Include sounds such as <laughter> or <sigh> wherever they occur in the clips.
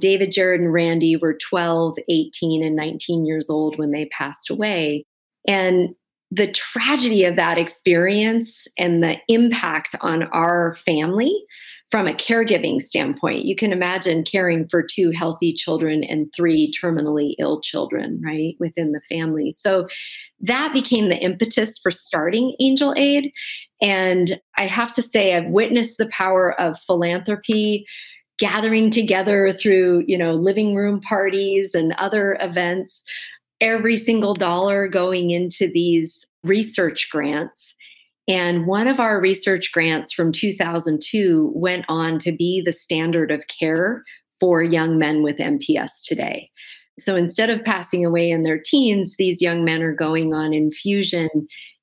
David, Jared, and Randy were 12, 18, and 19 years old when they passed away. And the tragedy of that experience and the impact on our family from a caregiving standpoint. You can imagine caring for two healthy children and three terminally ill children, right, within the family. So that became the impetus for starting Angel Aid. And I have to say, I've witnessed the power of philanthropy gathering together through you know living room parties and other events every single dollar going into these research grants and one of our research grants from 2002 went on to be the standard of care for young men with MPS today. So instead of passing away in their teens, these young men are going on infusion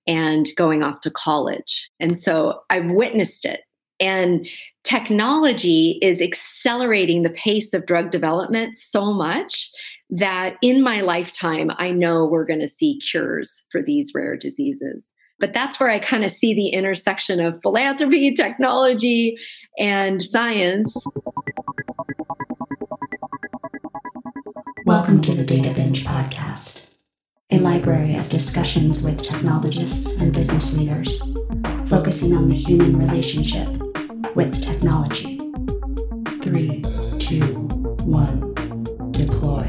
and going off to college. And so I've witnessed it. And technology is accelerating the pace of drug development so much that in my lifetime, I know we're going to see cures for these rare diseases. But that's where I kind of see the intersection of philanthropy, <laughs> technology, and science. Welcome to the Data Binge Podcast, a library of discussions with technologists and business leaders, focusing on the human relationship with technology. Three, two, one, deploy.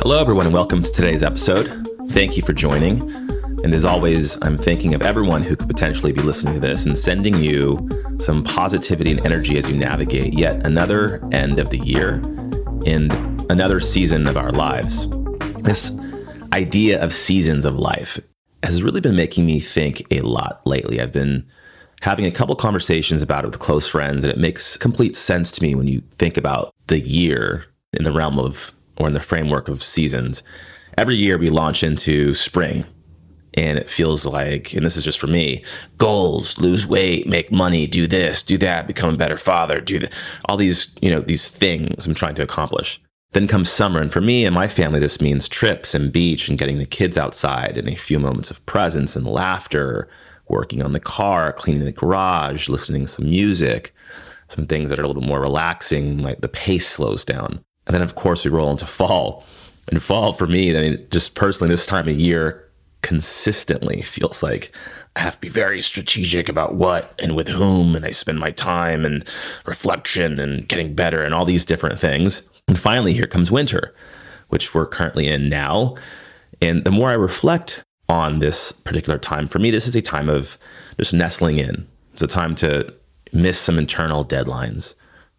Hello, everyone, and welcome to today's episode. Thank you for joining. And as always, I'm thinking of everyone who could potentially be listening to this and sending you some positivity and energy as you navigate yet another end of the year and another season of our lives. This idea of seasons of life has really been making me think a lot lately. I've been having a couple conversations about it with close friends, and it makes complete sense to me when you think about the year in the realm of or in the framework of seasons, every year we launch into spring. And it feels like, and this is just for me, goals, lose weight, make money, do this, do that, become a better father, do all these, you know, these things I'm trying to accomplish. Then comes summer, and for me and my family, this means trips and beach and getting the kids outside and a few moments of presence and laughter, working on the car, cleaning the garage, listening to some music, some things that are a little bit more relaxing, like the pace slows down. And then, of course, we roll into fall. And fall for me, I mean, just personally, this time of year consistently feels like I have to be very strategic about what and with whom, and I spend my time and reflection and getting better and all these different things. And finally, here comes winter, which we're currently in now. And the more I reflect on this particular time, for me, this is a time of just nestling in. It's a time to miss some internal deadlines,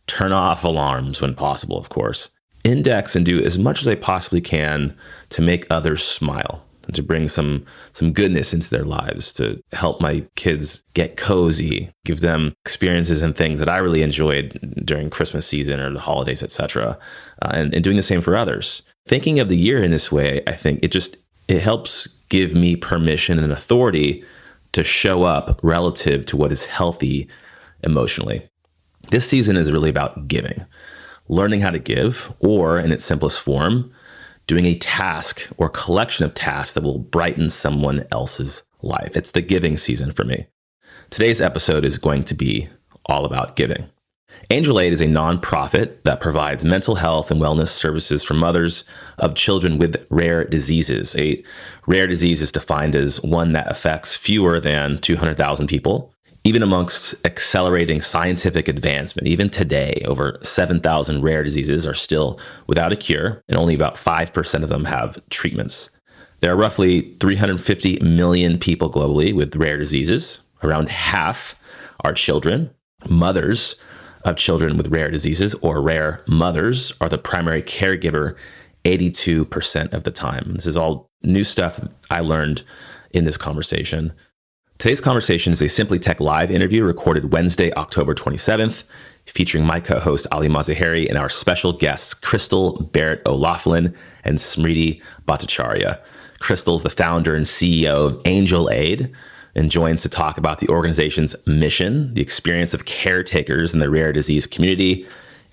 turn off alarms when possible, of course, index and do as much as I possibly can to make others smile and to bring some some goodness into their lives to help my kids get cozy give them experiences and things that i really enjoyed during christmas season or the holidays etc uh, and, and doing the same for others. Thinking of the year in this way i think it just it helps give me permission and authority to show up relative to what is healthy emotionally. This season is really about giving learning how to give, or in its simplest form, doing a task or collection of tasks that will brighten someone else's life. It's the giving season for me. Today's episode is going to be all about giving. Angel Aid is a nonprofit that provides mental health and wellness services for mothers of children with rare diseases. A rare disease is defined as one that affects fewer than 200,000 people even amongst accelerating scientific advancement, even today, over 7,000 rare diseases are still without a cure, and only about 5% of them have treatments. There are roughly 350 million people globally with rare diseases. Around half are children. Mothers of children with rare diseases or rare mothers are the primary caregiver 82% of the time. This is all new stuff I learned in this conversation. Today's conversation is a Simply Tech live interview recorded Wednesday, October 27th, featuring my co host Ali Mazaheri and our special guests, Cristol Barrett O'Loughlin and Smriti Bhattacharya. Cristol's the founder and CEO of Angel Aid and joins to talk about the organization's mission, the experience of caretakers in the rare disease community,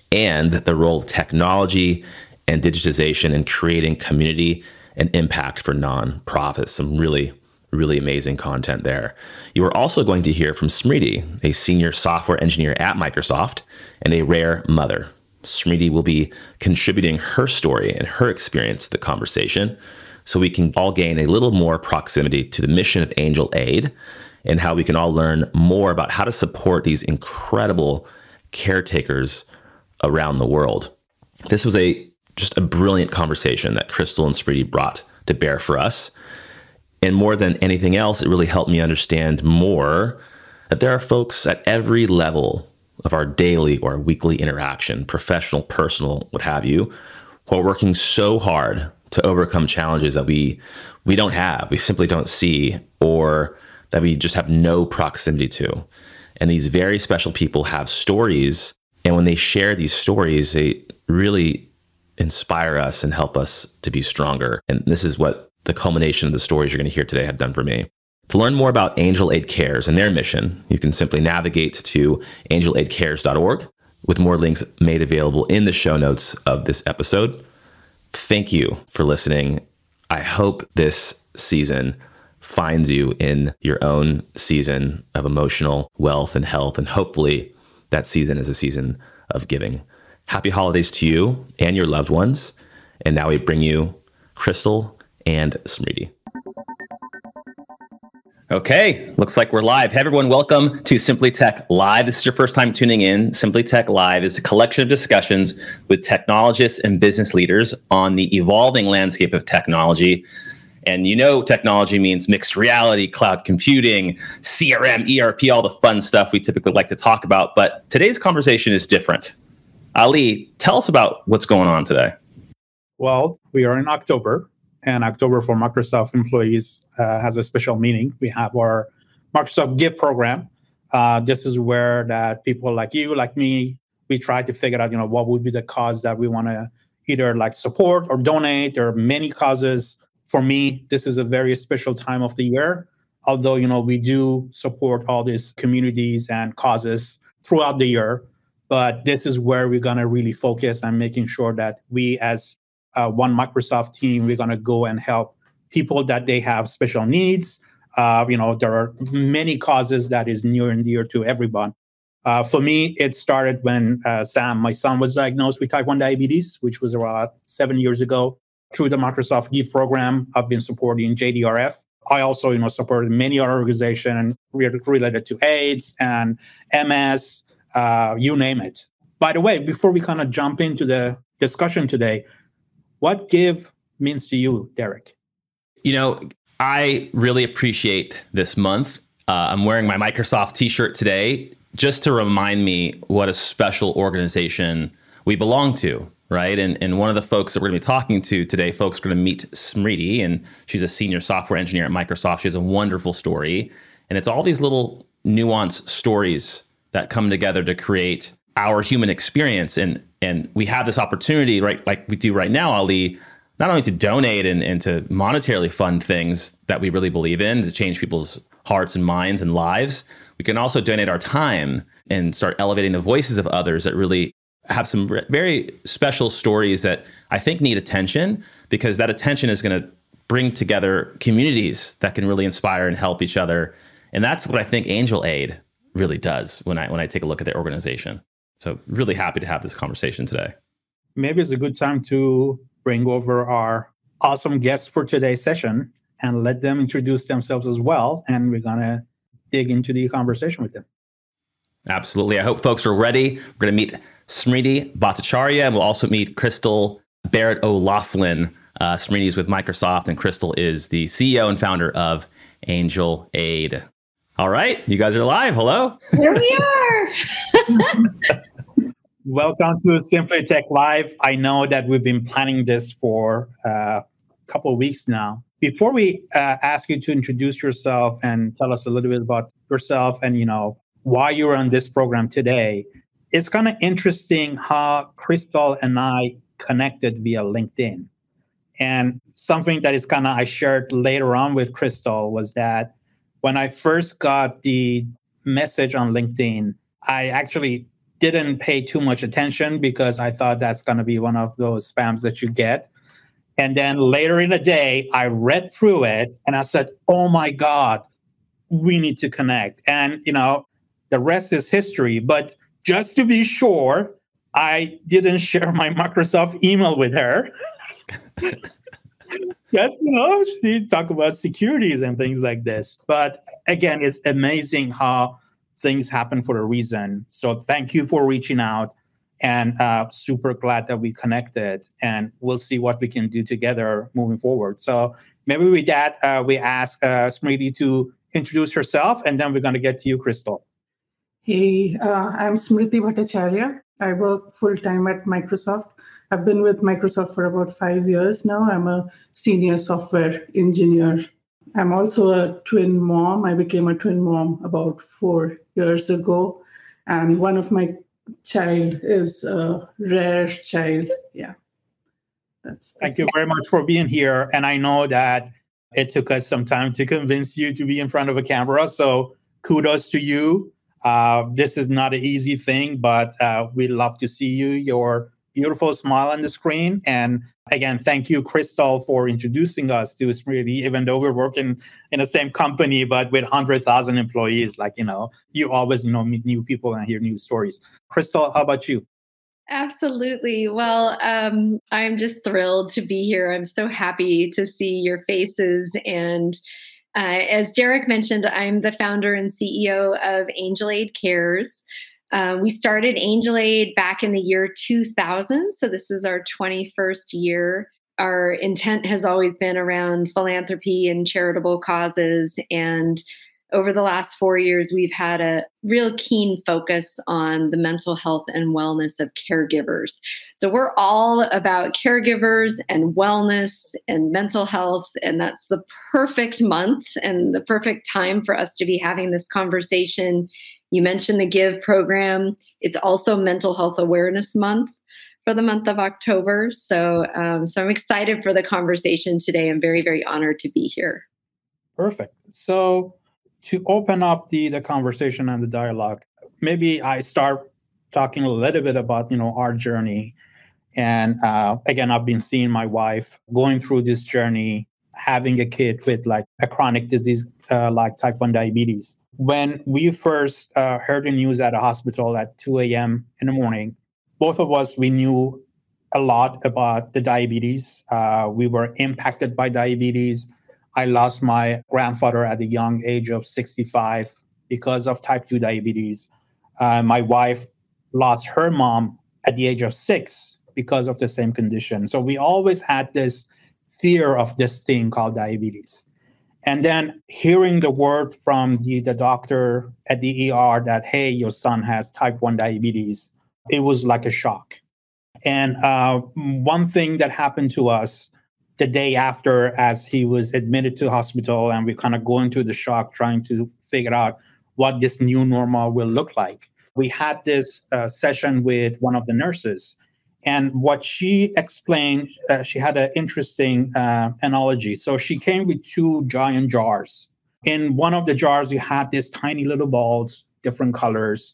and the role of technology and digitization in creating community and impact for nonprofits. Some really really amazing content there. You are also going to hear from Smriti, a senior software engineer at Microsoft and a rare mother. Smriti will be contributing her story and her experience to the conversation so we can all gain a little more proximity to the mission of Angel Aid and how we can all learn more about how to support these incredible caretakers around the world. This was a just a brilliant conversation that Cristol and Smriti brought to bear for us. And more than anything else, it really helped me understand more that there are folks at every level of our daily or weekly interaction, professional, personal, what have you, who are working so hard to overcome challenges that we we don't have, we simply don't see, or that we just have no proximity to. And these very special people have stories. And when they share these stories, they really inspire us and help us to be stronger. And this is what the culmination of the stories you're going to hear today have done for me. To learn more about Angel Aid Cares and their mission, you can simply navigate to angelaidcares.org with more links made available in the show notes of this episode. Thank you for listening. I hope this season finds you in your own season of emotional wealth and health. And hopefully, that season is a season of giving. Happy holidays to you and your loved ones. And now we bring you Crystal and Smriti. Okay, looks like we're live. Hey, everyone, welcome to Simply Tech Live. This is your first time tuning in. Simply Tech Live is a collection of discussions with technologists and business leaders on the evolving landscape of technology. And you know, technology means mixed reality, cloud computing, CRM, ERP, all the fun stuff we typically like to talk about. But today's conversation is different. Ali, tell us about what's going on today. Well, we are in October, and October for Microsoft employees uh, has a special meaning. We have our Microsoft Give program. Uh, this is where that people like you, like me, we try to figure out, you know, what would be the cause that we want to either like support or donate. There are many causes. For me, this is a very special time of the year. Although, you know, we do support all these communities and causes throughout the year, but this is where we're going to really focus on making sure that we as uh, one Microsoft team, we're going to go and help people that they have special needs. Uh, you know, there are many causes that is near and dear to everyone. Uh, for me, it started when uh, Sam, my son, was diagnosed with type 1 diabetes, which was about seven years ago. Through the Microsoft Give program, I've been supporting JDRF. I also, you know, supported many other organizations related to AIDS and MS, uh, you name it. By the way, before we kind of jump into the discussion today, what give means to you, Derek? You know, I really appreciate this month. Uh, I'm wearing my Microsoft t shirt today just to remind me what a special organization we belong to, right? And, and one of the folks that we're going to be talking to today, folks, are going to meet Smriti, and she's a senior software engineer at Microsoft. She has a wonderful story. And it's all these little nuanced stories that come together to create our human experience. And and we have this opportunity, right, like we do right now, Ali, not only to donate and, and to monetarily fund things that we really believe in to change people's hearts and minds and lives, we can also donate our time and start elevating the voices of others that really have some very special stories that I think need attention because that attention is going to bring together communities that can really inspire and help each other. And that's what I think Angel Aid really does when I when I take a look at their organization. So, really happy to have this conversation today. Maybe it's a good time to bring over our awesome guests for today's session and let them introduce themselves as well. And we're going to dig into the conversation with them. Absolutely. I hope folks are ready. We're going to meet Smriti Bhattacharya, and we'll also meet Cristol Barrett O'Loughlin. Uh, Smriti is with Microsoft, and Cristol is the CEO and founder of Angel Aid. All right, you guys are live. Hello. Here we are. <laughs> Welcome to Simply Tech Live. I know that we've been planning this for uh, a couple of weeks now. Before we uh, ask you to introduce yourself and tell us a little bit about yourself and you know why you're on this program today, it's kind of interesting how Cristol and I connected via LinkedIn. And something that is kind of I shared later on with Cristol was that when I first got the message on LinkedIn, I actually didn't pay too much attention because I thought that's going to be one of those spams that you get. And then later in the day, I read through it and I said, oh my God, we need to connect. And, you know, the rest is history. But just to be sure, I didn't share my Microsoft email with her. <laughs> yes, you know, she talk about securities and things like this. But again, it's amazing how things happen for a reason. So thank you for reaching out and uh, super glad that we connected and we'll see what we can do together moving forward. So maybe with that, uh, we ask uh, Smriti to introduce herself and then we're going to get to you, Cristol. Hey, uh, I'm Smriti Bhattacharya. I work full time at Microsoft. I've been with Microsoft for about five years now. I'm a senior software engineer. I'm also a twin mom. I became a twin mom about four years ago. And one of my child is a rare child. Yeah. That's, that's Thank you very much for being here. And I know that it took us some time to convince you to be in front of a camera. So kudos to you. Uh, this is not an easy thing, but uh, we love to see you. Your beautiful smile on the screen. And again, thank you, Cristol, for introducing us to Smriti, even though we're working in the same company, but with 100,000 employees. Like, you know, you always, you know, meet new people and hear new stories. Cristol, how about you? Absolutely. Well, um, I'm just thrilled to be here. I'm so happy to see your faces. And uh, as Derek mentioned, I'm the founder and CEO of Angel Aid Cares. Uh, we started Angel Aid back in the year 2000. So this is our 21st year. Our intent has always been around philanthropy and charitable causes. And over the last four years, we've had a real keen focus on the mental health and wellness of caregivers. So we're all about caregivers and wellness and mental health. And that's the perfect month and the perfect time for us to be having this conversation you mentioned the GIVE program. It's also Mental Health Awareness Month for the month of October. So, um, so I'm excited for the conversation today. I'm very, very honored to be here. Perfect. So, to open up the the conversation and the dialogue, maybe I start talking a little bit about you know our journey. And uh, again, I've been seeing my wife going through this journey, having a kid with like a chronic disease uh, like type 1 diabetes when we first uh, heard the news at a hospital at 2 a.m. in the morning, both of us, we knew a lot about the diabetes. Uh, we were impacted by diabetes. I lost my grandfather at the young age of 65 because of type 2 diabetes. Uh, my wife lost her mom at the age of six because of the same condition. So we always had this fear of this thing called diabetes. And then hearing the word from the, the doctor at the ER that, hey, your son has type 1 diabetes, it was like a shock. And uh, one thing that happened to us the day after, as he was admitted to hospital, and we kind of going through the shock, trying to figure out what this new normal will look like. We had this uh, session with one of the nurses, and what she explained, uh, she had an interesting uh, analogy. So she came with two giant jars. In one of the jars, you had these tiny little balls, different colors.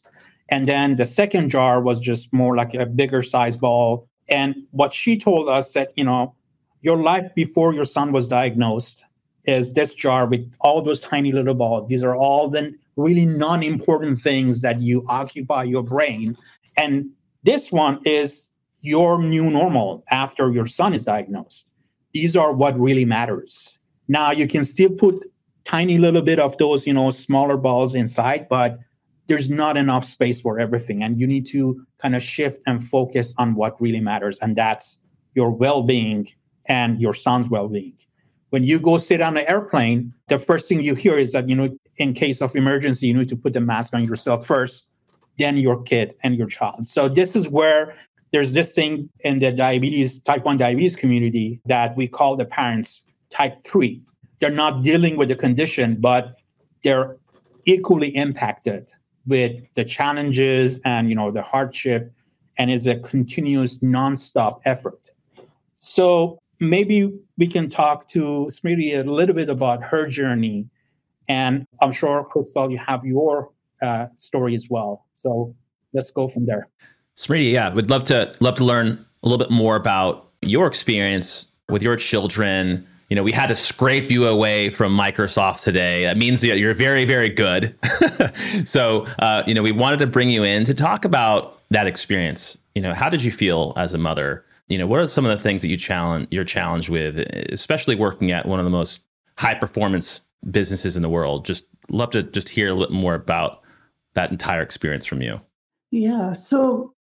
And then the second jar was just more like a bigger size ball. And what she told us that, you know, your life before your son was diagnosed is this jar with all those tiny little balls. These are all the really non important things that you occupy your brain. And this one is your new normal after your son is diagnosed. These are what really matters. Now you can still put tiny little bit of those, you know, smaller balls inside, but there's not enough space for everything. And you need to kind of shift and focus on what really matters. And that's your well-being and your son's well-being. When you go sit on an airplane, the first thing you hear is that, you know, in case of emergency, you need to put the mask on yourself first, then your kid and your child. So this is where there's this thing in the diabetes, type 1 diabetes community that we call the parents type 3. They're not dealing with the condition, but they're equally impacted with the challenges and you know the hardship and is a continuous nonstop effort. So maybe we can talk to Smriti a little bit about her journey. And I'm sure, Cristol, you have your uh, story as well. So let's go from there. Smriti, yeah, would love to love to learn a little bit more about your experience with your children. You know, we had to scrape you away from Microsoft today. That means you're very, very good. <laughs> so, uh, you know, we wanted to bring you in to talk about that experience. You know, how did you feel as a mother? You know, what are some of the things that you challenge you're challenged with, especially working at one of the most high performance businesses in the world? Just love to just hear a little bit more about that entire experience from you. Yeah. So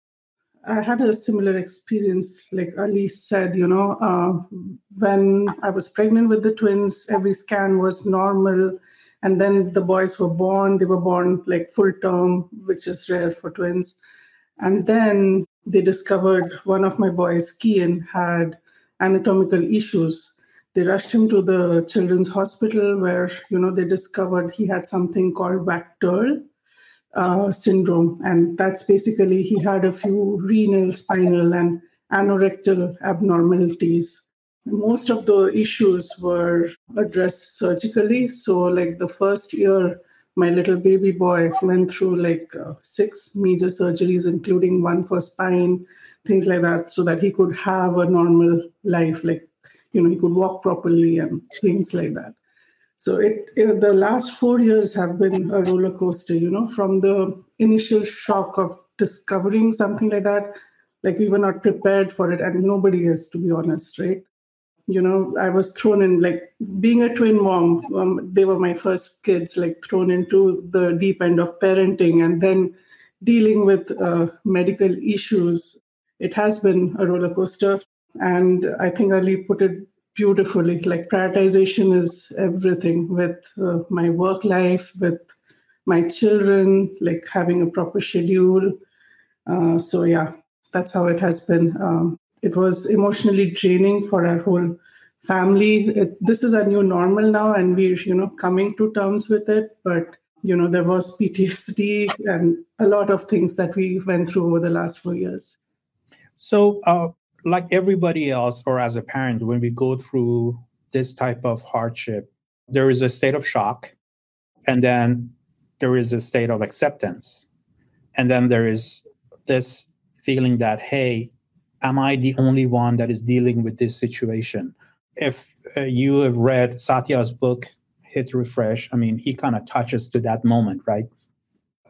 I had a similar experience, like Ali said, you know, uh, when I was pregnant with the twins, every scan was normal. And then the boys were born, they were born like full term, which is rare for twins. And then they discovered one of my boys, Kian, had anatomical issues. They rushed him to the children's hospital where, you know, they discovered he had something called VACTERL, uh, syndrome. And that's basically he had a few renal, spinal, and anorectal abnormalities. Most of the issues were addressed surgically. So, like the first year, my little baby boy went through like uh, six major surgeries, including one for spine, things like that, so that he could have a normal life, like, you know, he could walk properly and things like that. So it, the last four years have been a roller coaster, you know, from the initial shock of discovering something like that, like we were not prepared for it, and nobody is, to be honest, right? You know, I was thrown in like being a twin mom. Um, they were my first kids, like thrown into the deep end of parenting, and then dealing with uh, medical issues. It has been a roller coaster, and I think Ali put it beautifully. Like prioritization is everything with uh, my work life, with my children, like having a proper schedule. Uh, so yeah, that's how it has been. Um, it was emotionally draining for our whole family. It, this is a new normal now, and we're you know coming to terms with it. But you know there was PTSD and a lot of things that we went through over the last four years. So, uh, like everybody else, or as a parent, when we go through this type of hardship, there is a state of shock, and then there is a state of acceptance. And then there is this feeling that, hey, am I the only one that is dealing with this situation? If uh, you have read Satya's book, Hit Refresh, I mean, he kind of touches to that moment, right?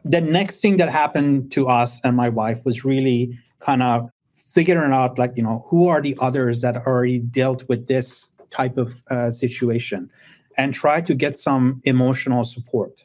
The next thing that happened to us and my wife was really kind of figuring out like you know who are the others that already dealt with this type of uh, situation and try to get some emotional support.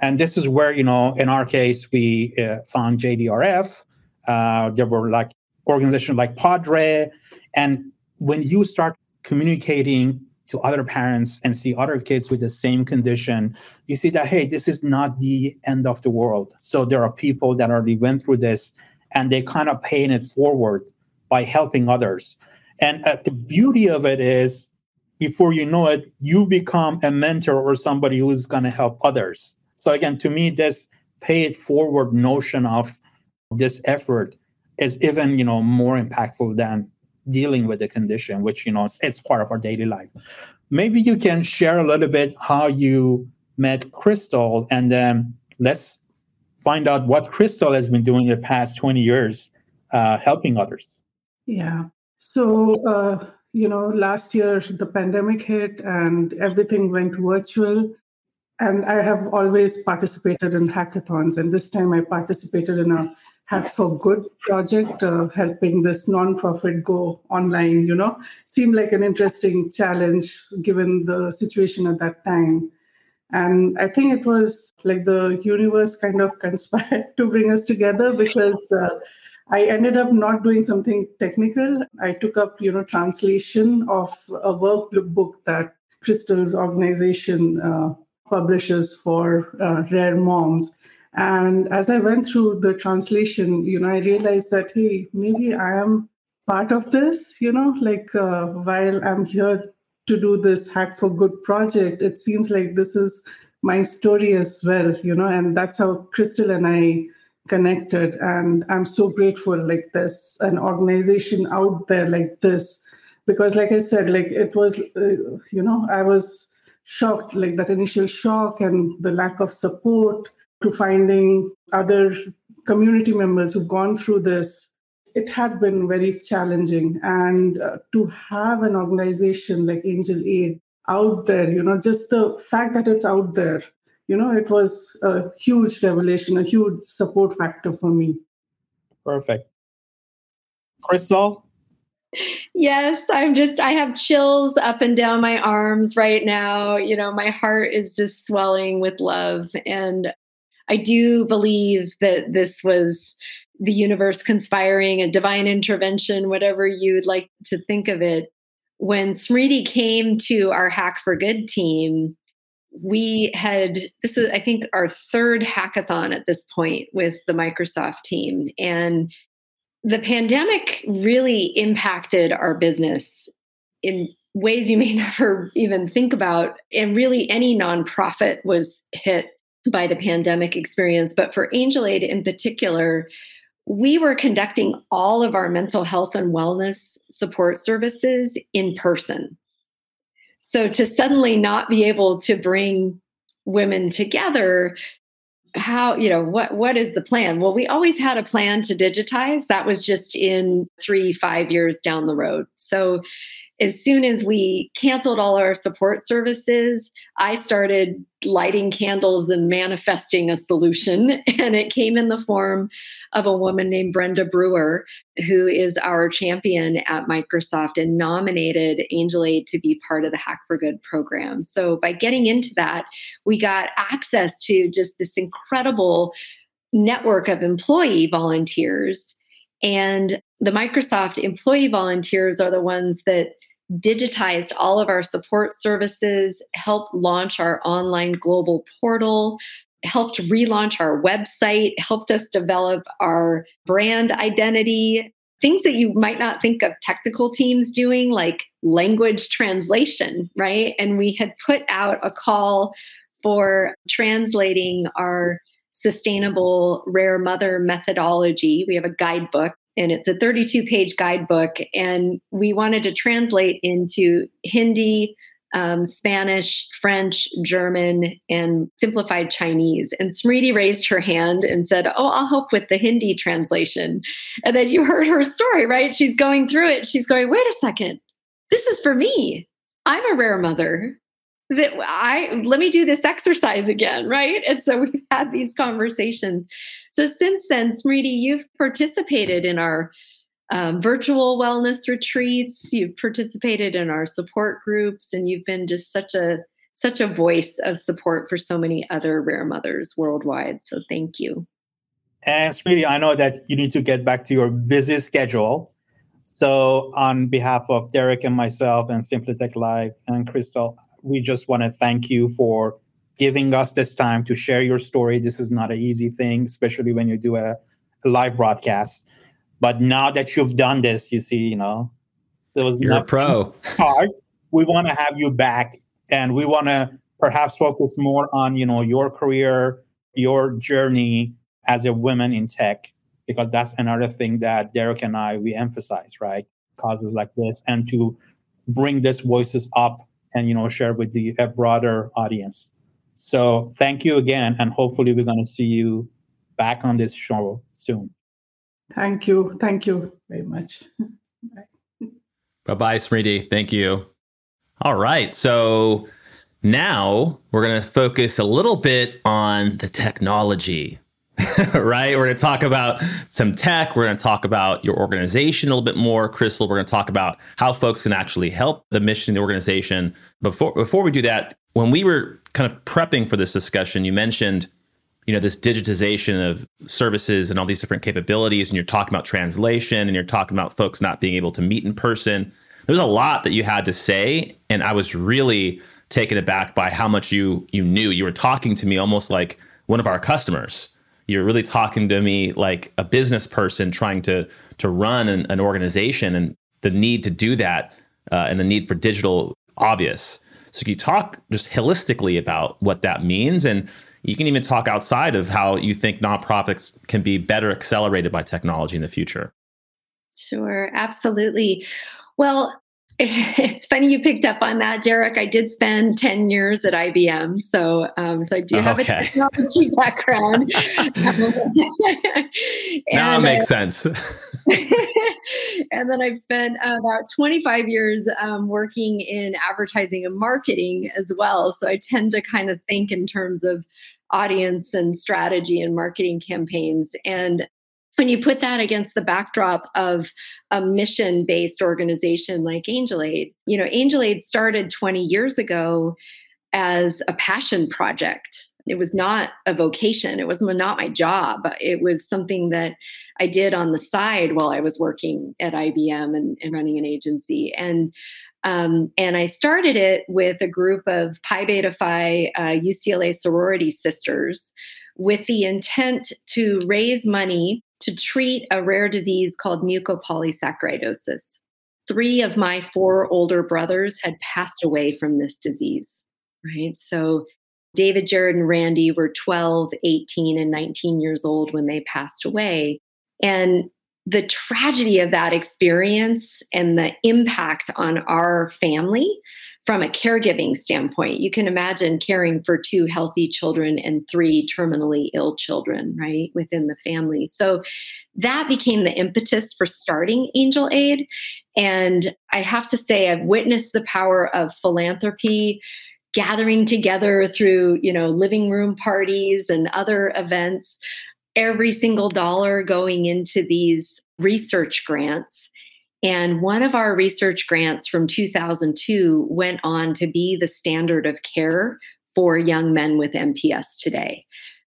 And this is where you know in our case we uh, found jdrf uh, there were like organizations like padre. And when you start communicating to other parents and see other kids with the same condition you see that hey this is not the end of the world. So there are people that already went through this and they kind of paying it forward by helping others. And uh, the beauty of it is, before you know it, you become a mentor or somebody who's going to help others. So again, to me, this pay it forward notion of this effort is even you know more impactful than dealing with the condition, which you know it's part of our daily life. Maybe you can share a little bit how you met Cristol, and then let's find out what Cristol has been doing the past 20 years uh, helping others. Yeah. So, uh, you know, last year the pandemic hit and everything went virtual. And I have always participated in hackathons. And this time I participated in a Hack for Good project, uh, helping this nonprofit go online. You know, seemed like an interesting challenge given the situation at that time. And I think it was like the universe kind of <laughs> conspired to bring us together because uh, I ended up not doing something technical. I took up, you know, translation of a workbook that Cristol's organization uh, publishes for uh, rare moms. And as I went through the translation, you know, I realized that, hey, maybe I am part of this, you know, like uh, while I'm here to do this hack for good project. It seems like this is my story as well you know and that's how Cristol and i connected. And i'm so grateful like this an organization out there like this. Because like i said like it was uh, you know i was shocked like that initial shock and the lack of support to finding other community members who've gone through this it had been very challenging. And uh, to have an organization like Angel Aid out there, you know, just the fact that it's out there, you know, it was a huge revelation, a huge support factor for me. Perfect. Cristol? Yes, I'm just, I have chills up and down my arms right now. You know, my heart is just swelling with love. And I do believe that this was the universe conspiring, a divine intervention, whatever you'd like to think of it. When Smriti came to our Hack for Good team, we had this was, I think, our third hackathon at this point with the Microsoft team. And the pandemic really impacted our business in ways you may <laughs> never even think about. And really, any nonprofit was hit by the pandemic experience. But for Angel Aid in particular, we were conducting all of our mental health and wellness support services in person. So to suddenly not be able to bring women together how you know what what is the plan? Well we always had a plan to digitize. That was just in 3 5 years down the road. So as soon as we canceled all our support services, I started lighting candles and manifesting a solution. <laughs> And it came in the form of a woman named Brenda Brewer, who is our champion at Microsoft and nominated Angel Aid to be part of the Hack for Good program. So by getting into that, we got access to just this incredible network of employee volunteers. And the Microsoft employee volunteers are the ones that digitized all of our support services, helped launch our online global portal, helped relaunch our website, helped us develop our brand identity, things that you might not think of technical teams doing, like language translation, right? And we had put out a call for translating our sustainable rare mother methodology. We have a guidebook and it's a 32 page guidebook and we wanted to translate into hindi um, spanish french german and simplified chinese. And smriti raised her hand and said oh i'll help with the hindi translation. And then you heard her story right? She's going through it. She's going wait a second. This is for me. I'm a rare mother. That I let me do this exercise again, right? And so we've had these conversations. So since then, Smriti, you've participated in our um, virtual wellness retreats. You've participated in our support groups, and you've been just such a such a voice of support for so many other rare mothers worldwide. So thank you. And Smriti, I know that you need to get back to your busy schedule. So on behalf of Derek and myself and Simply Tech Live and Cristol, we just want to thank you for giving us this time to share your story. This is not an easy thing, especially when you do a, a live broadcast. But now that you've done this, you see, you know, there was you're a pro. <laughs> Hard. We want to have you back, and we want to perhaps focus more on you know your career, your journey as a woman in tech, because that's another thing that Derek and I we emphasize, right? Causes like this, and to bring these voices up and you know share with the a broader audience. So thank you again, and hopefully we're going to see you back on this show soon. Thank you, thank you very much. <laughs> Bye bye, Smriti. Thank you. All right, so now we're going to focus a little bit on the technology <laughs> right? We're going to talk about some tech. We're going to talk about your organization a little bit more. Cristol, we're going to talk about how folks can actually help the mission of the organization. Before before we do that, when we were kind of prepping for this discussion, you mentioned, you know, this digitization of services and all these different capabilities, and you're talking about translation, and you're talking about folks not being able to meet in person. There's a lot that you had to say, and I was really taken aback by how much you you knew. You were talking to me almost like one of our customers you're really talking to me like a business person trying to to run an, an organization and the need to do that uh, and the need for digital obvious. So you talk just holistically about what that means? And you can even talk outside of how you think nonprofits can be better accelerated by technology in the future. Sure absolutely. Well <laughs> It's funny you picked up on that, Derek. I did spend 10 years at IBM. So, um, so I do have okay. a technology <laughs> background. and, <laughs> now it makes uh, sense. and then I've spent about 25 years um, working in advertising and marketing as well. So I tend to kind of think in terms of audience and strategy and marketing campaigns. And when you put that against the backdrop of a mission based organization like Angel Aid, you know, Angel Aid started 20 years ago as a passion project. It was not a vocation. It was not my job. It was something that I did on the side while I was working at IBM and, and running an agency. And um, and I started it with a group of Pi Beta Phi uh, UCLA sorority sisters with the intent to raise money to treat a rare disease called mucopolysaccharidosis. Three of my four older brothers had passed away from this disease, right? So David, Jared, and Randy were 12, 18, and 19 years old when they passed away. And the tragedy of that experience and the impact on our family from a caregiving standpoint. You can imagine caring for two healthy children and three terminally ill children, right, within the family. So that became the impetus for starting Angel Aid. And I have to say, I've witnessed the power of philanthropy gathering together through you know living room parties and other events every single dollar going into these research grants and one of our research grants from 2002 went on to be the standard of care for young men with MPS today.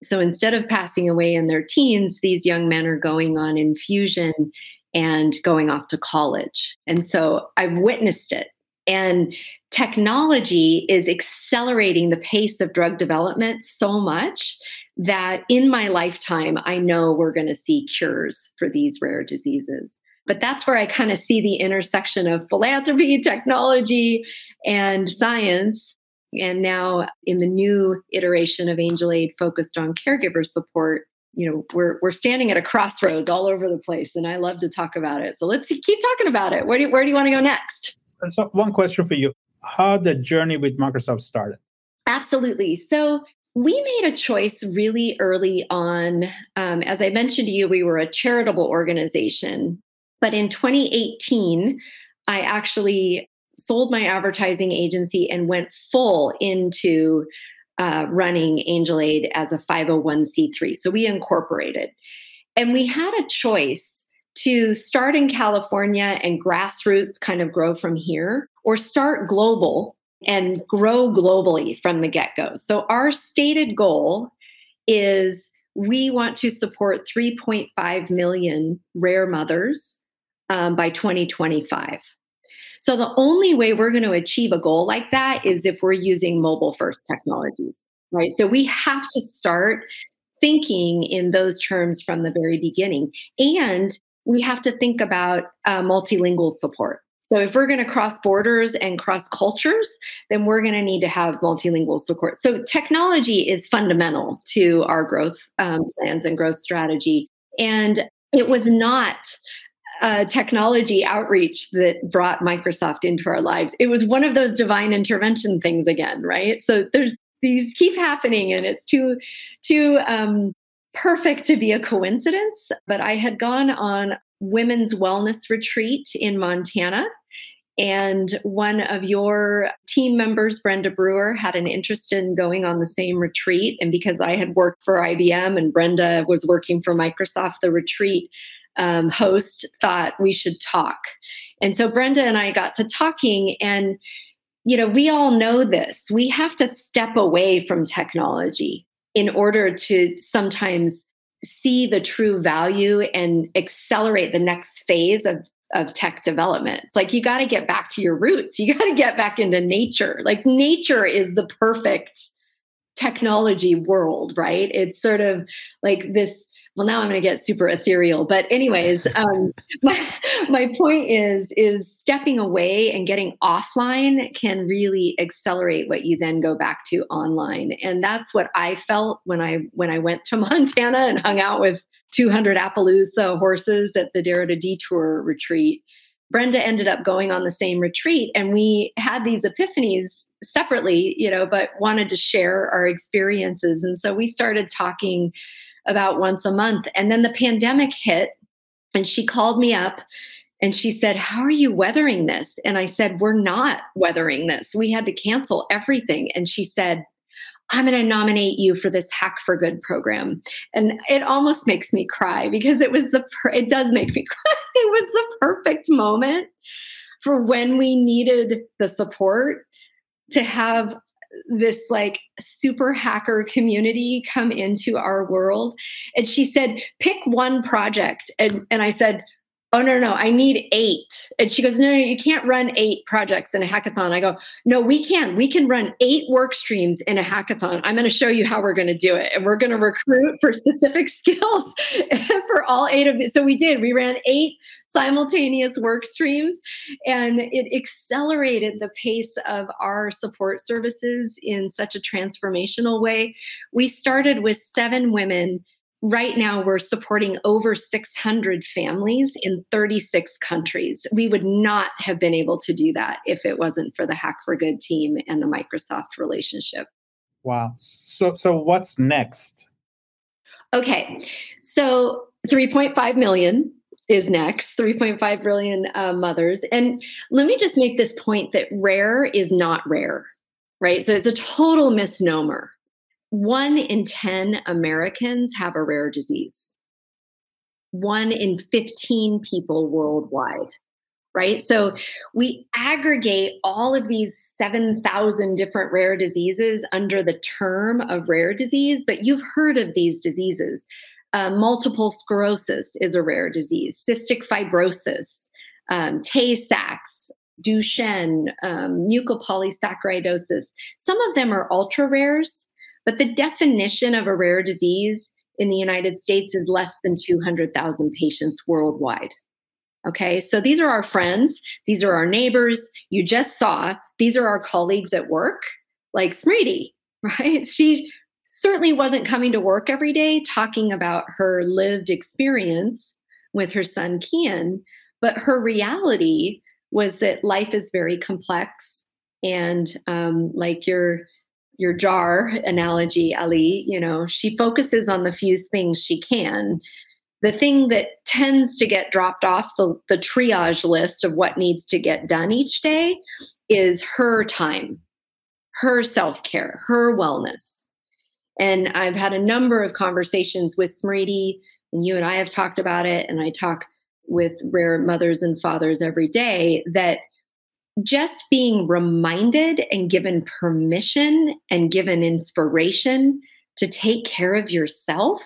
So instead of passing away in their teens, these young men are going on infusion and going off to college. And so I've witnessed it. And technology is accelerating the pace of drug development so much that in my lifetime, I know we're going to see cures for these rare diseases. But that's where I kind of see the intersection of philanthropy, <laughs> technology, and science. And now in the new iteration of Angel Aid focused on caregiver support, you know, we're we're standing at a crossroads all over the place, and I love to talk about it. So let's keep talking about it. Where do you, where do you want to go next? So one question for you: How the journey with Microsoft started? Absolutely. So we made a choice really early on. Um, as I mentioned to you, we were a charitable organization but in 2018, I actually sold my advertising agency and went full into uh, running Angel Aid as a 501c3. So we incorporated. And we had a choice to start in California and grassroots kind of grow from here, or start global and grow globally from the get go. So our stated goal is we want to support 3.5 million rare mothers um, by 2025. So the only way we're going to achieve a goal like that is if we're using mobile first technologies, right? So we have to start thinking in those terms from the very beginning. And we have to think about uh, multilingual support. So if we're going to cross borders and cross cultures, then we're going to need to have multilingual support. So technology is fundamental to our growth um, plans and growth strategy. And it was not technology outreach that brought Microsoft into our lives. It was one of those divine intervention things again, right? So there's these keep happening, and it's too too um, perfect to be a coincidence. But I had gone on women's wellness retreat in Montana. And one of your team members, Brenda Brewer, had an interest in going on the same retreat. And because I had worked for IBM and Brenda was working for Microsoft, the retreat um, host thought we should talk. And so Brenda and I got to talking, and you know, we all know this. We have to step away from technology in order to sometimes see the true value and accelerate the next phase of of tech development. It's like you got to get back to your roots. You got to get back into nature. Like nature is the perfect technology world, right? It's sort of like this well now i'm going to get super ethereal but anyways <laughs> um, my, my point is is stepping away and getting offline can really accelerate what you then go back to online and that's what i felt when i when i went to <laughs> montana and hung out with 200 appaloosa horses at the Dare to Detour retreat Brenda ended up going on the same retreat and we had these epiphanies separately, you know, but wanted to share our experiences. And so we started talking about once a month. And then the pandemic hit and she called me up and she said, How are you weathering this? And I said, We're not weathering this. We had to cancel everything. And she said, I'm going to nominate you for this Hack for Good program. And it almost makes me cry because it was the, per- it does make me <laughs> cry. It was the perfect moment for when we needed the support to have this like super hacker community come into our world. And she said, pick one project. And, and I said, oh no no i need eight. And she goes no no you can't run eight projects in a hackathon. I go no we can. We can run eight work streams in a hackathon. I'm going to show you how we're going to do it. And we're going to recruit for specific <laughs> skills <laughs> for all eight of it so we did. We ran eight simultaneous work streams and it accelerated the pace of our support services in such a transformational way. We started with seven women right now we're supporting over 600 families in 36 countries. We would not have been able to do that if it wasn't for the Hack for Good team and the Microsoft relationship. Wow. So so what's next? Okay. So 3.5 million is next 3.5 billion uh, mothers and let me just make this point that rare is not rare right so it's a total misnomer one in 10 Americans have a rare disease. One in 15 people worldwide, right? So we aggregate all of these 7,000 different rare diseases under the term of rare disease, but you've heard of these diseases. Uh, multiple sclerosis is a rare disease, cystic fibrosis, um, Tay Sachs, Duchenne, um, mucopolysaccharidosis. Some of them are ultra rares but the definition of a rare disease in the United States is less than 200,000 patients worldwide. Okay, so these are our friends, these are our neighbors. You just saw these are our colleagues at work, like Smriti, <laughs> right? She certainly wasn't coming to work every day talking about her lived experience with her son Kian, but her reality was that life is very complex and um, like your your jar analogy, Ali, you know, she focuses on the few things she can. The thing that tends to get dropped off the, the triage list of what needs to get done each day is her time, her self care, her wellness. And I've had a number of conversations with Smriti, and you and I have talked about it, and I talk with rare mothers and fathers every day that just being reminded and given permission and given inspiration to take care of yourself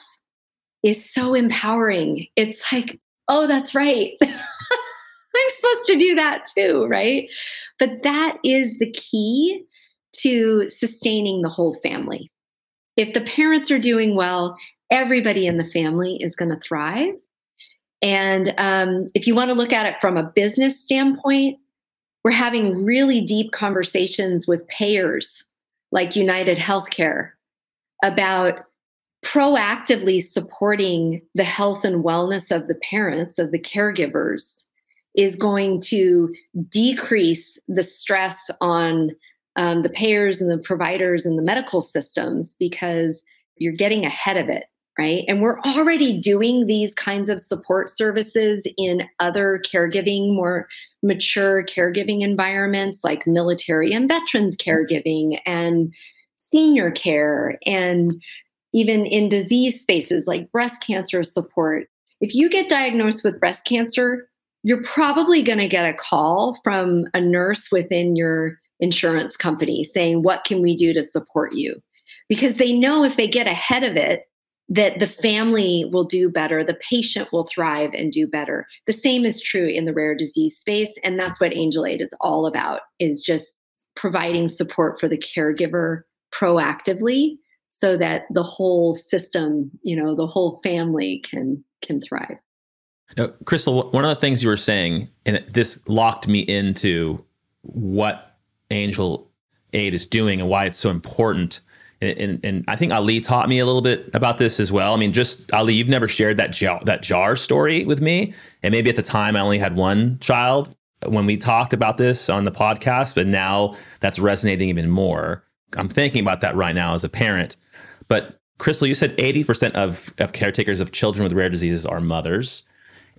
is so empowering. It's like, oh, that's right. <laughs> I'm supposed to do that too, right? But that is the key to sustaining the whole family. If the parents are doing well, everybody in the family is going to thrive. And um, if you want to look at it from a business standpoint, we're having really deep conversations with payers like United Healthcare about proactively supporting the health and wellness of the parents, of the caregivers, is going to decrease the stress on um, the payers and the providers and the medical systems because you're getting ahead of it right? And we're already doing these kinds of support services in other caregiving, more mature caregiving environments like military and veterans caregiving and senior care, and even in disease spaces like breast cancer support. If you get diagnosed with breast cancer, you're probably going to get a call from a nurse within your insurance company saying, What can we do to support you? Because they know if they get ahead of it, that the family will do better, the patient will thrive and do better. The same is true in the rare disease space and that's what Angel Aid is all about is just providing support for the caregiver proactively so that the whole system, you know, the whole family can can thrive. Now, Cristol, one of the things you were saying and this locked me into what Angel Aid is doing and why it's so important and, and, I think Ali taught me a little bit about this as well. I mean, just Ali, you've never shared that jar, that jar story with me, and maybe at the time I only had one child. when we talked about this on the podcast, but now that's resonating even more. I'm thinking about that right now as a parent. But Cristol, you said 80% of, of caretakers of children with rare diseases are mothers.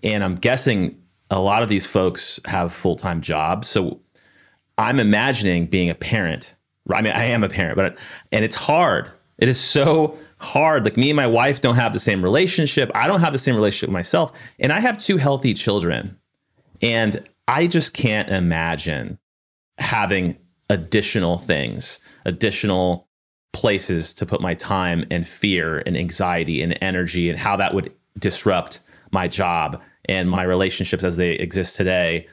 And I'm guessing a lot of these folks have full time jobs. So I'm imagining being a parent. I mean, I am a parent, but and it's hard. It is so hard. Like me and my wife don't have the same relationship. I don't have the same relationship with myself. And I have two healthy children. And I just can't imagine having additional things, additional places to put my time and fear and anxiety and energy and how that would disrupt my job and my relationships as they exist today.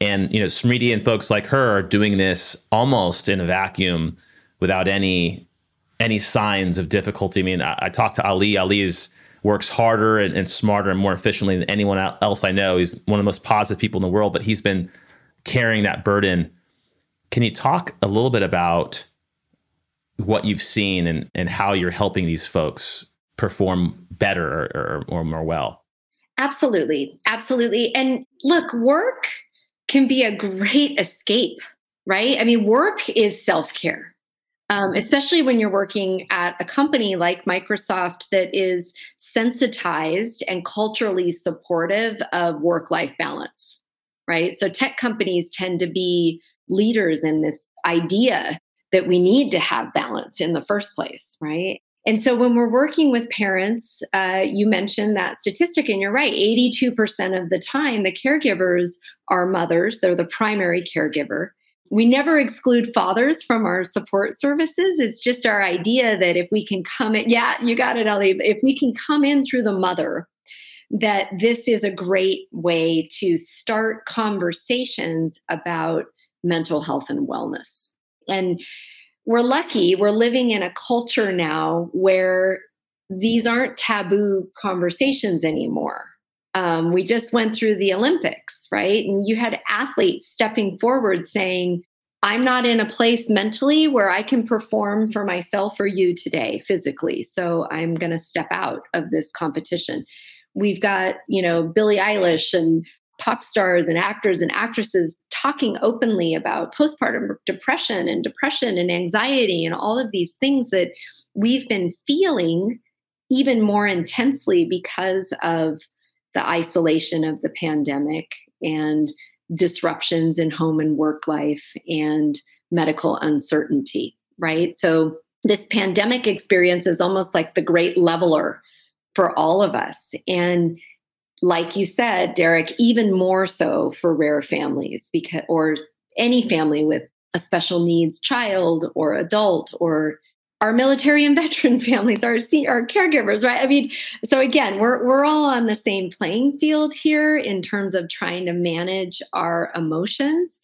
And you know, Smriti and folks like her are doing this almost in a vacuum without any any signs of difficulty. I mean, I, I talked to Ali. Ali is works harder and, and, smarter and more efficiently than anyone else I know. He's one of the most positive people in the world, but he's been carrying that burden. Can you talk a little bit about what you've seen and, and how you're helping these folks perform better or, or, or more well? Absolutely. Absolutely. And look, work can be a great escape, right? I mean, work is self care um, especially when you're working at a company like Microsoft that is sensitized and culturally supportive of work life balance, right? So, tech companies tend to be leaders in this idea that we need to have balance in the first place, right? And so, when we're working with parents, uh, you mentioned that statistic, and you're right 82% of the time, the caregivers are mothers, they're the primary caregiver we never exclude fathers from our support services. It's just our idea that if we can come in, yeah, you got it, Ali. If we can come in through the mother, that this is a great way to start conversations about mental health and wellness. And we're lucky, we're living in a culture now where these aren't taboo conversations anymore. Um, we just went through the Olympics, right? And you had athletes stepping forward saying, I'm not in a place mentally where I can perform for myself or you today physically. So I'm going to step out of this competition. We've got, you know, Billie Eilish and pop stars and actors and actresses talking openly about postpartum depression and depression and anxiety and all of these things that we've been feeling even more intensely because of the isolation of the pandemic and disruptions in home and work life and medical uncertainty, right? So, this pandemic experience is almost like the great leveler for all of us. And like you said, Derek, even more so for rare families because or any family with a special needs child or adult or our military and <laughs> veteran families, our our caregivers, right? I mean, so again, we're we're all on the same playing field here in terms of trying to manage our emotions.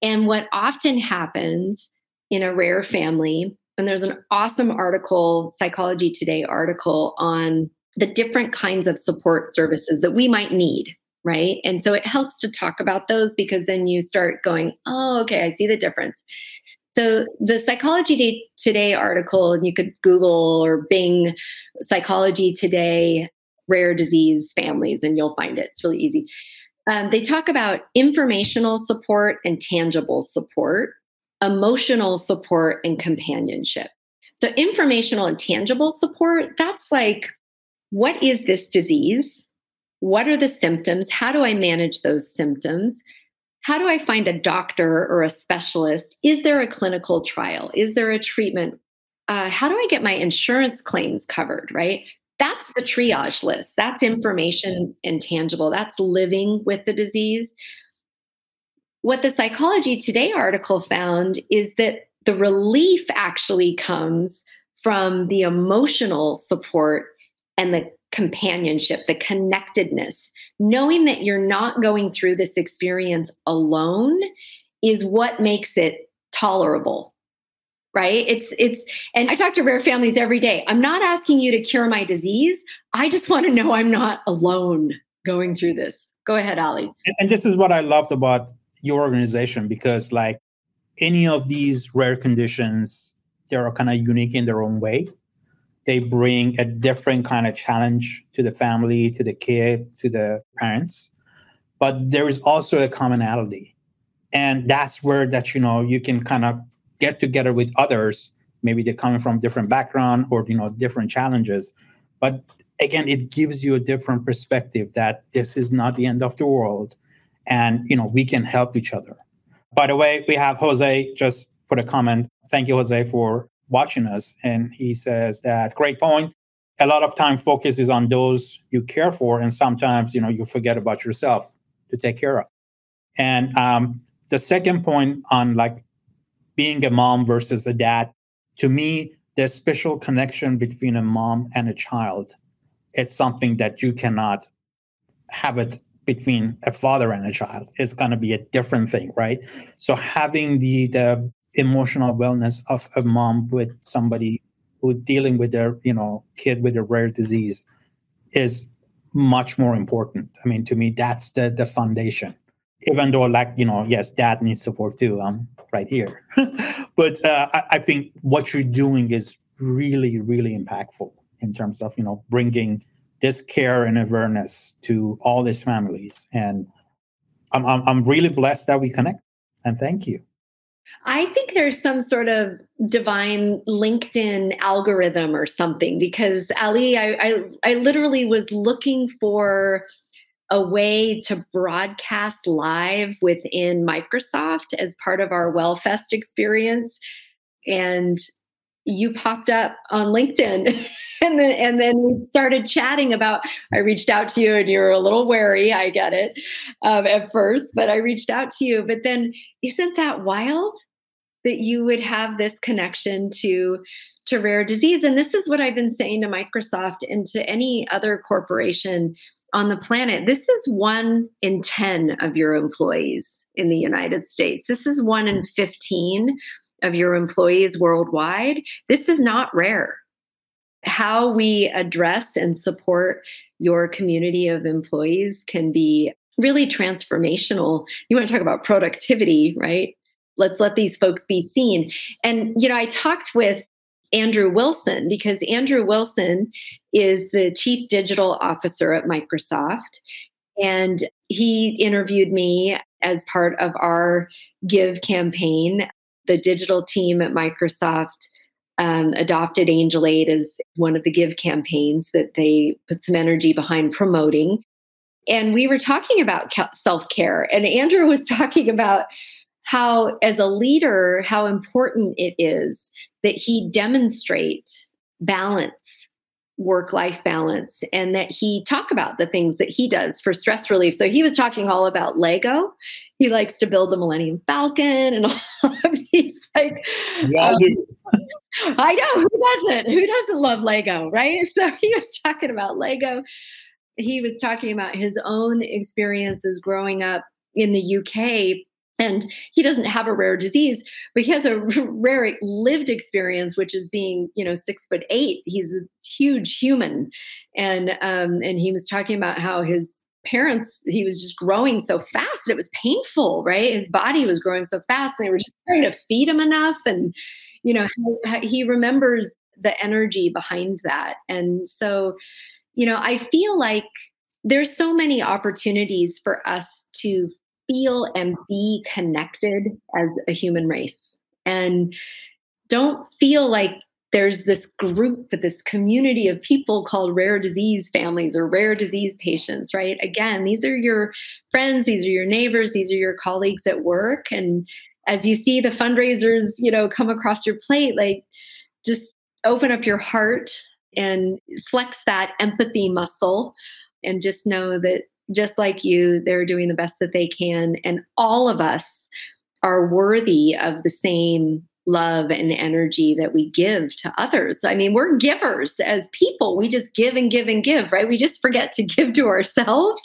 And what often happens in a rare family, and there's an awesome article, Psychology Today article on the different kinds of support services that we might need, right? And so it helps to talk about those because then you start going, oh, okay, I see the difference. So the Psychology Today article, and you could Google or Bing Psychology Today rare disease families, and you'll find it. It's really easy. Um, they talk about informational support and tangible support, emotional support and companionship. So, informational and tangible support, that's like, what is this disease? What are the symptoms? How do I manage those symptoms? how do I find a doctor or a specialist? Is there a clinical trial? Is there a treatment? Uh, how do I get my insurance claims covered? Right? That's the triage list. That's information intangible. That's living with the disease. What the Psychology Today article found is that the relief actually comes from the emotional support and the companionship, the connectedness, knowing that you're not going through this experience alone is what makes it tolerable. Right? It's it's and I talk to rare families every day. I'm not asking you to cure my disease. I just want to know I'm not alone going through this. Go ahead, Ali. And, and this is what I loved about your organization because like any of these rare conditions, they're kind of unique in their own way they bring a different kind of challenge to the family, to the kid, to the parents. But there is also a commonality. And that's where that, you know, you can kind of get together with others. Maybe they're coming from different background or, you know, different challenges. But again, it gives you a different perspective that this is not the end of the world. And, you know, we can help each other. By the way, we have Jose just put a comment. Thank you, Jose, for watching us. And he says that great point. A lot of time focuses on those you care for, and sometimes you know you forget about yourself to take care of. And um, the second point on like being a mom versus a dad, to me, the special connection between a mom and a child. It's something that you cannot have it between a father and a child. It's going to be a different thing, right? So having the the emotional wellness of a mom with somebody who dealing with their you know kid with a rare disease is much more important. I mean to me that's the the foundation. Even though like you know yes dad needs support too i'm right here. <laughs> But uh, I, I think what you're doing is really really impactful in terms of you know bringing this care and awareness to all these families. And I'm, I'm, I'm really blessed that we connect and thank you I think there's some sort of divine LinkedIn algorithm or something because Ali, I, I, I literally was looking for a way to broadcast live within Microsoft as part of our WellFest experience. And you popped up on LinkedIn. <laughs> and then and then we started chatting about I reached out to you and you were a little wary, I get it, um, at first, but I reached out to you. But then isn't that wild that you would have this connection to to rare disease? And this is what I've been saying to Microsoft and to any other corporation on the planet. This is one in 10 of your employees in the United States. This is one in 15 of your employees worldwide. This is not rare. How we address and support your community of employees can be really transformational. You want to talk about productivity, right? Let's let these folks be seen. And, you know, I talked with Andrew Wilson because Andrew Wilson is the chief digital officer at Microsoft. And he interviewed me as part of our Give campaign the digital team at Microsoft um, adopted Angel Aid as one of the Give campaigns that they put some energy behind promoting. And we were talking about self care, and Andrew was <laughs> talking about how, as a leader, how important it is that he demonstrate balance work life balance and that he talk about the things that he does for stress relief. So he was talking all about Lego. He likes to build the Millennium Falcon and <laughs> all of these like yeah, um, <laughs> I know who doesn't? Who doesn't love Lego, right? <laughs> So he was talking about Lego. He was talking about his own experiences growing up in the UK and he doesn't have a rare disease but he has a <laughs> rare lived experience which is being you know six foot eight. He's a huge human. And um and he was talking about how his parents he was just growing so fast. It was painful right? His body was growing so fast. And they were just trying to feed him enough. And you know he remembers the energy behind that. And so you know i feel like there's so many opportunities for us to feel and be connected as a human race and don't feel like there's this group, this community of people called rare disease families or rare disease patients, right? Again, these are your friends, these are your neighbors, these are your colleagues at work. And as you see the fundraisers, you know, come across your plate, like just open up your heart and flex that empathy muscle and just know that just like you, they're doing the best that they can. And all of us are worthy of the same love and energy that we give to others. I mean, we're givers as people. We just give and give and give, right? We just forget to <laughs> give to ourselves.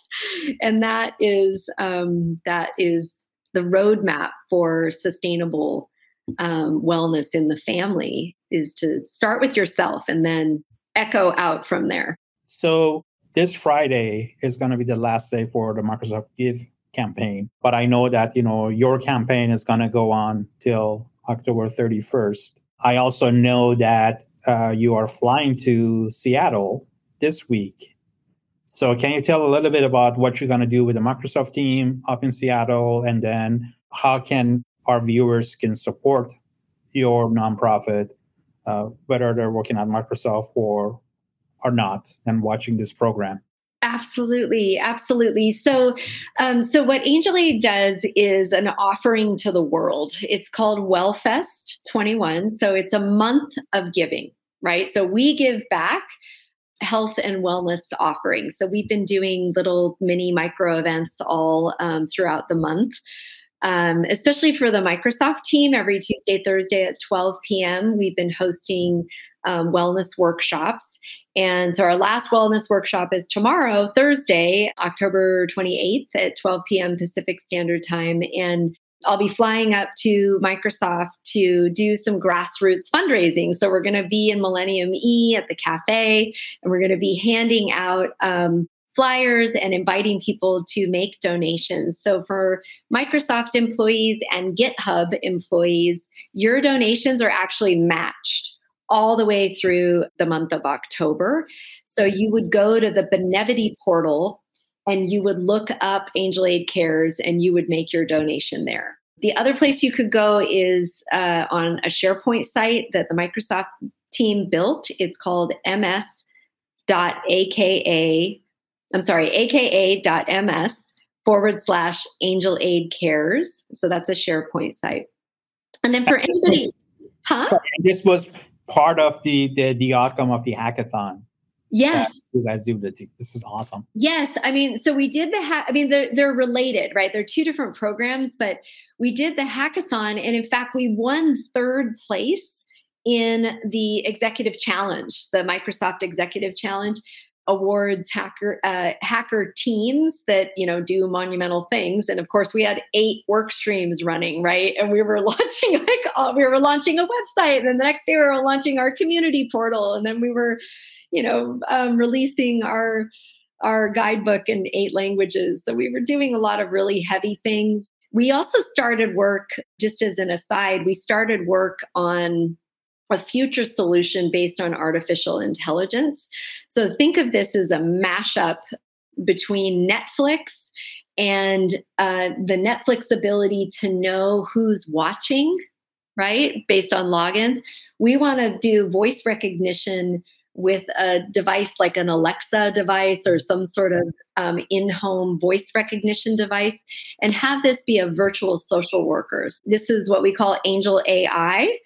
And that is um, that is the roadmap for sustainable um, wellness in the family is to start with yourself and then echo out from there. So this Friday is going to be the last day for the Microsoft Give campaign. But I know that, you know, your campaign is going to go on till October 31st. I also know that uh, you are flying to Seattle this week. So can you tell a little bit about what you're going to do with the Microsoft team up in Seattle and then how can our viewers can support your nonprofit, uh, whether they're working at Microsoft or are not, and watching this program? Absolutely, absolutely. So, um, so what Angel Aid does is an offering to the world. It's called Wellfest 21. So it's a month of giving, right? So we give back health and wellness offerings. So we've been doing little mini micro events all um, throughout the month. Um, especially for the Microsoft team, every Tuesday, Thursday at 12 p.m., we've been hosting um, wellness workshops. And so our last wellness workshop is tomorrow, Thursday, October 28th at 12 p.m. Pacific Standard Time. And I'll be flying up to Microsoft to do some grassroots fundraising. So we're going to be in Millennium E at the cafe, and we're going to be handing out um, flyers and inviting people to make donations. So for Microsoft employees and GitHub employees, your donations are actually matched all the way through the month of October. So you would go to the Benevity portal and you would look up Angel Aid Cares and you would make your donation there. The other place you could go is uh, on a SharePoint site that the Microsoft team built. It's called ms.aka, I'm sorry, aka.ms forward slash Angel Aid Cares. So that's a SharePoint site. And then for anybody, huh? Sorry, this was part of the, the the outcome of the hackathon. Yes. You guys do the this is awesome. Yes. I mean, so we did the ha- I mean, they're they're related, right? They're two different programs, but we did the hackathon, and in fact, we won third place in the executive challenge, the Microsoft Executive Challenge awards hacker uh, hacker teams that you know do monumental things. And of course we had eight work streams running right? And we were <laughs> launching like uh, we were launching a website and then the next day we were launching our community portal and then we were you know um, releasing our our guidebook in eight languages. So we were doing a lot of really heavy things. We also started work just as an aside we started work on a future solution based on artificial intelligence. So think of this as a mashup between Netflix and uh, the Netflix ability to know who's watching, right? Based on logins. We want to do voice recognition with a device like an Alexa device or some sort of um, in home voice recognition device and have this be a virtual social workers. This is what we call Angel AI.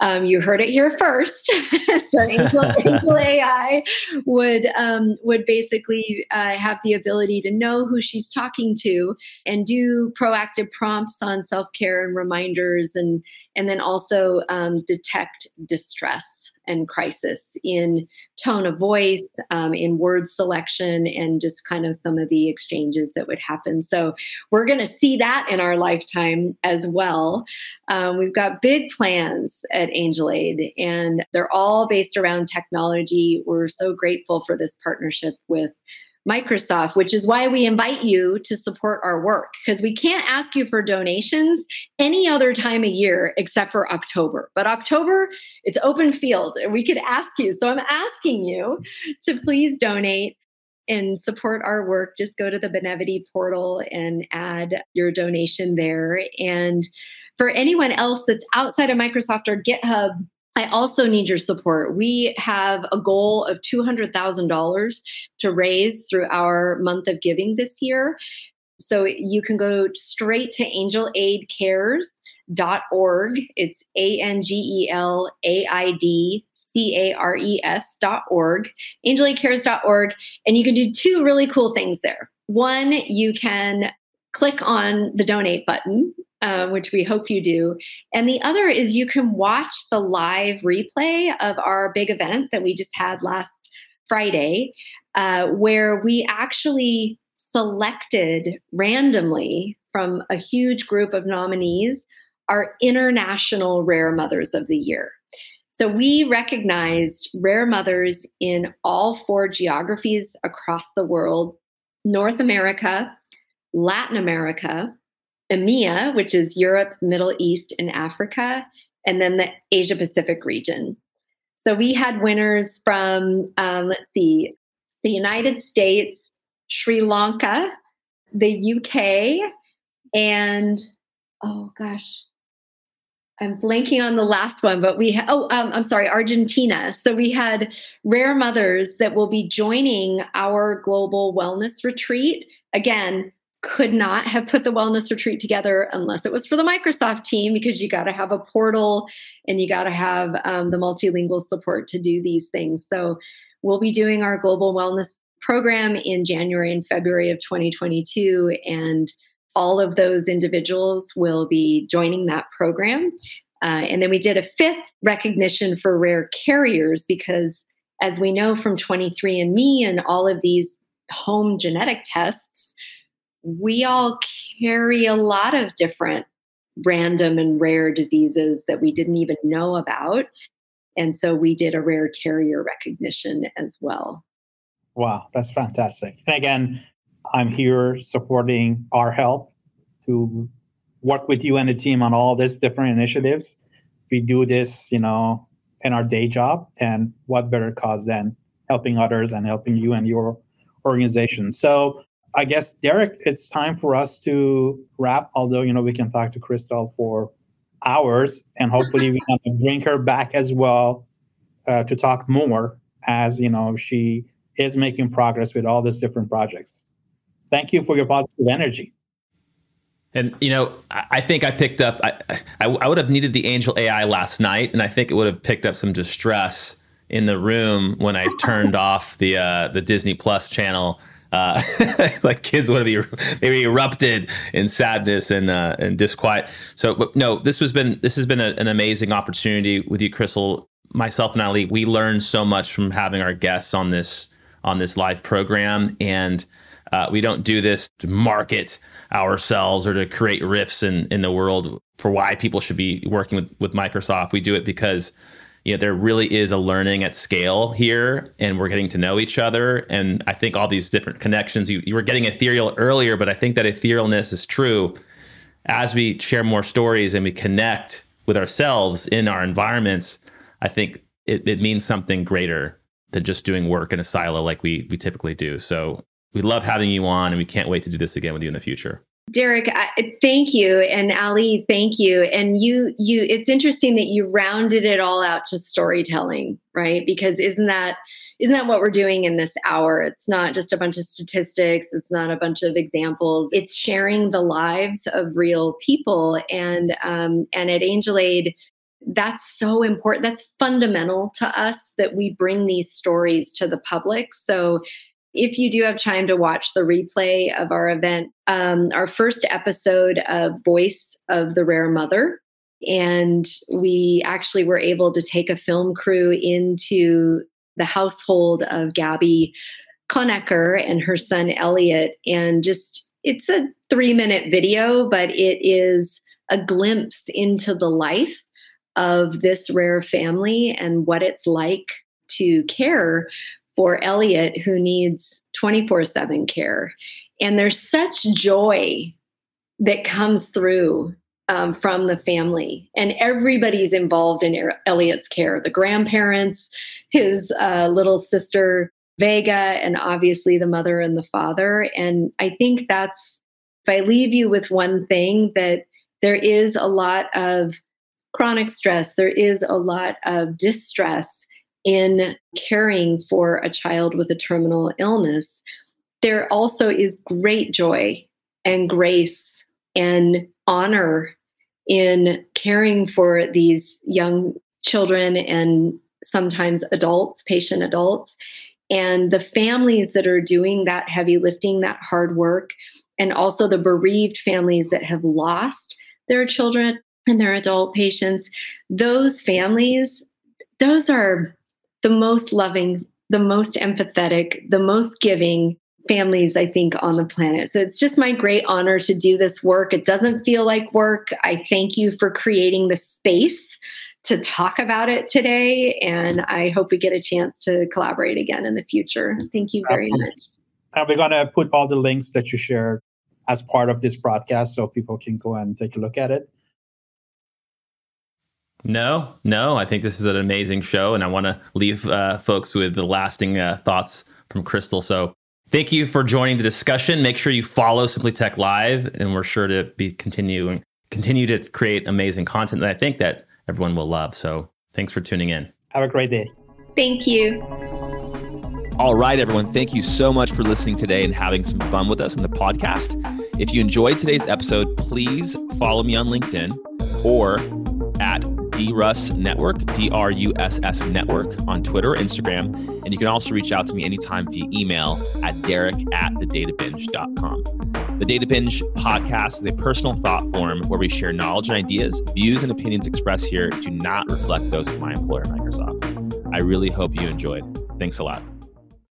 Um, you heard it here first. <laughs> so Angel, <laughs> Angel, AI would um, would basically uh, have the ability to know who she's talking to and do proactive prompts on self care and reminders, and and then also um, detect distress and crisis in tone of voice, um, in word selection, and just kind of some of the exchanges that would happen. So we're going to see that in our lifetime as well. Um, we've got big plans at Angel Aid, and they're all based around technology. We're so grateful for this partnership with Microsoft, which is why we invite you to support our work because we can't ask you for donations any other time of year except for October. But October, it's open field and we could ask you. So I'm asking you to please donate and support our work. Just go to the Benevity portal and add your donation there. And for anyone else that's outside of Microsoft or GitHub, I also need your support. We have a goal of $200,000 to raise through our month of giving this year. So you can go straight to angelaidcares.org. It's A N G E L A I D C A R E S dot org, angelaidcares.org. And you can do two really cool things there. One, you can click on the donate button um, which we hope you do. And the other is you can watch the live replay of our big event that we just had last Friday, uh, where we actually selected randomly from a huge group of nominees our international rare mothers of the year. So we recognized rare mothers in all four geographies across the world North America, Latin America, EMEA, which is Europe, Middle East, and Africa, and then the Asia Pacific region. So we had winners from, um, let's see, the United States, Sri Lanka, the UK, and oh gosh, I'm blanking on the last one, but we ha- oh um, I'm sorry, Argentina. So we had rare mothers that will be joining our global wellness retreat. Again, could not have put the wellness retreat together unless it was for the Microsoft team because you got to have a portal and you got to have um, the multilingual support to do these things. So we'll be doing our global wellness program in January and February of 2022 and all of those individuals will be joining that program. Uh, and then we did a fifth recognition for rare carriers because, as we know from 23andMe and all of these home genetic tests, we all carry a lot of different random and rare diseases that we didn't even know about. And so we did a rare carrier recognition as well. Wow, that's fantastic. And again, I'm here supporting our help to work with you and the team on all these different initiatives. We do this, you know, in our day job, and what better cause than helping others and helping you and your organization. So I guess Derek, it's time for us to wrap. Although you know we can talk to Cristol for hours, and hopefully we can <laughs> bring her back as well uh, to talk more as you know she is making progress with all these different projects. Thank you for your positive energy. And you know, I think I picked up. I, I, I would have needed the Angel AI last night, and I think it would have picked up some distress in the room when I turned <laughs> off the uh, the Disney Plus channel. Uh, <laughs> like kids would have they erupted in sadness and uh, and disquiet. So, but no, this has been this has been a, an amazing opportunity with you, Cristol. Myself and Ali, we learned so much from having our guests on this on this live program, and uh, we don't do this to market ourselves or to create rifts in in the world for why people should be working with with Microsoft. We do it because you know there really is a learning at scale here and we're getting to know each other and i think all these different connections you, you were getting ethereal earlier but i think that etherealness is true as we share more stories and we connect with ourselves in our environments i think it, it means something greater than just doing work in a silo like we we typically do so we love having you on and we can't wait to do this again with you in the future. Derek, I, thank you, and Ali, thank you. And you, you. It's interesting that you rounded it all out to storytelling, right? Because isn't that isn't that what we're doing in this hour? It's not just a bunch of statistics. It's not a bunch of examples. It's sharing the lives of real people. And um, and at Angel Aid, that's so important. That's fundamental to us that we bring these stories to the public. So if you do have time to watch the replay of our event, um, our first episode of Voice of the Rare Mother, and we actually were able to take a film crew into the household of Gabby Conecker and her son Elliot, and just it's a three minute video, but it is a glimpse into the life of this rare family and what it's like to care for Elliot, who needs 24 7 care. And there's such joy that comes through um, from the family, and everybody's involved in Elliot's care the grandparents, his uh, little sister, Vega, and obviously the mother and the father. And I think that's, if I leave you with one thing, that there is a lot of chronic stress, there is a lot of distress in caring for a child with a terminal illness, there also is great joy and grace and honor in caring for these young children and sometimes adults, patient adults, and the families that are doing that heavy lifting, that hard work, and also the bereaved families that have lost their children and their adult patients. Those families, those are the most loving, the most empathetic, the most giving families, I think, on the planet. So it's just my great honor to do this work. It doesn't feel like work. I thank you for creating the space to talk about it today. And I hope we get a chance to collaborate again in the future. Thank you very Absolutely. much. And we're going to put all the links that you shared as part of this broadcast so people can go and take a look at it. No, no. I think this is an amazing show, and I want to leave uh, folks with the lasting uh, thoughts from Cristol. So, thank you for joining the discussion. Make sure you follow Simply Tech Live, and we're sure to be continuing continue to create amazing content that I think that everyone will love. So thanks for tuning in. Have a great day. Thank you. All right, everyone. Thank you so much for listening today and having some fun with us on the podcast. If you enjoyed today's episode, please follow me on LinkedIn or at DRUSS Network, D R U S S Network on Twitter Instagram. And you can also reach out to me anytime via email at derek at thedatabinge.com. The Data Binge podcast is a personal thought form where we share knowledge and ideas. Views and opinions expressed here do not reflect those of my employer, Microsoft. I really hope you enjoyed. Thanks a lot.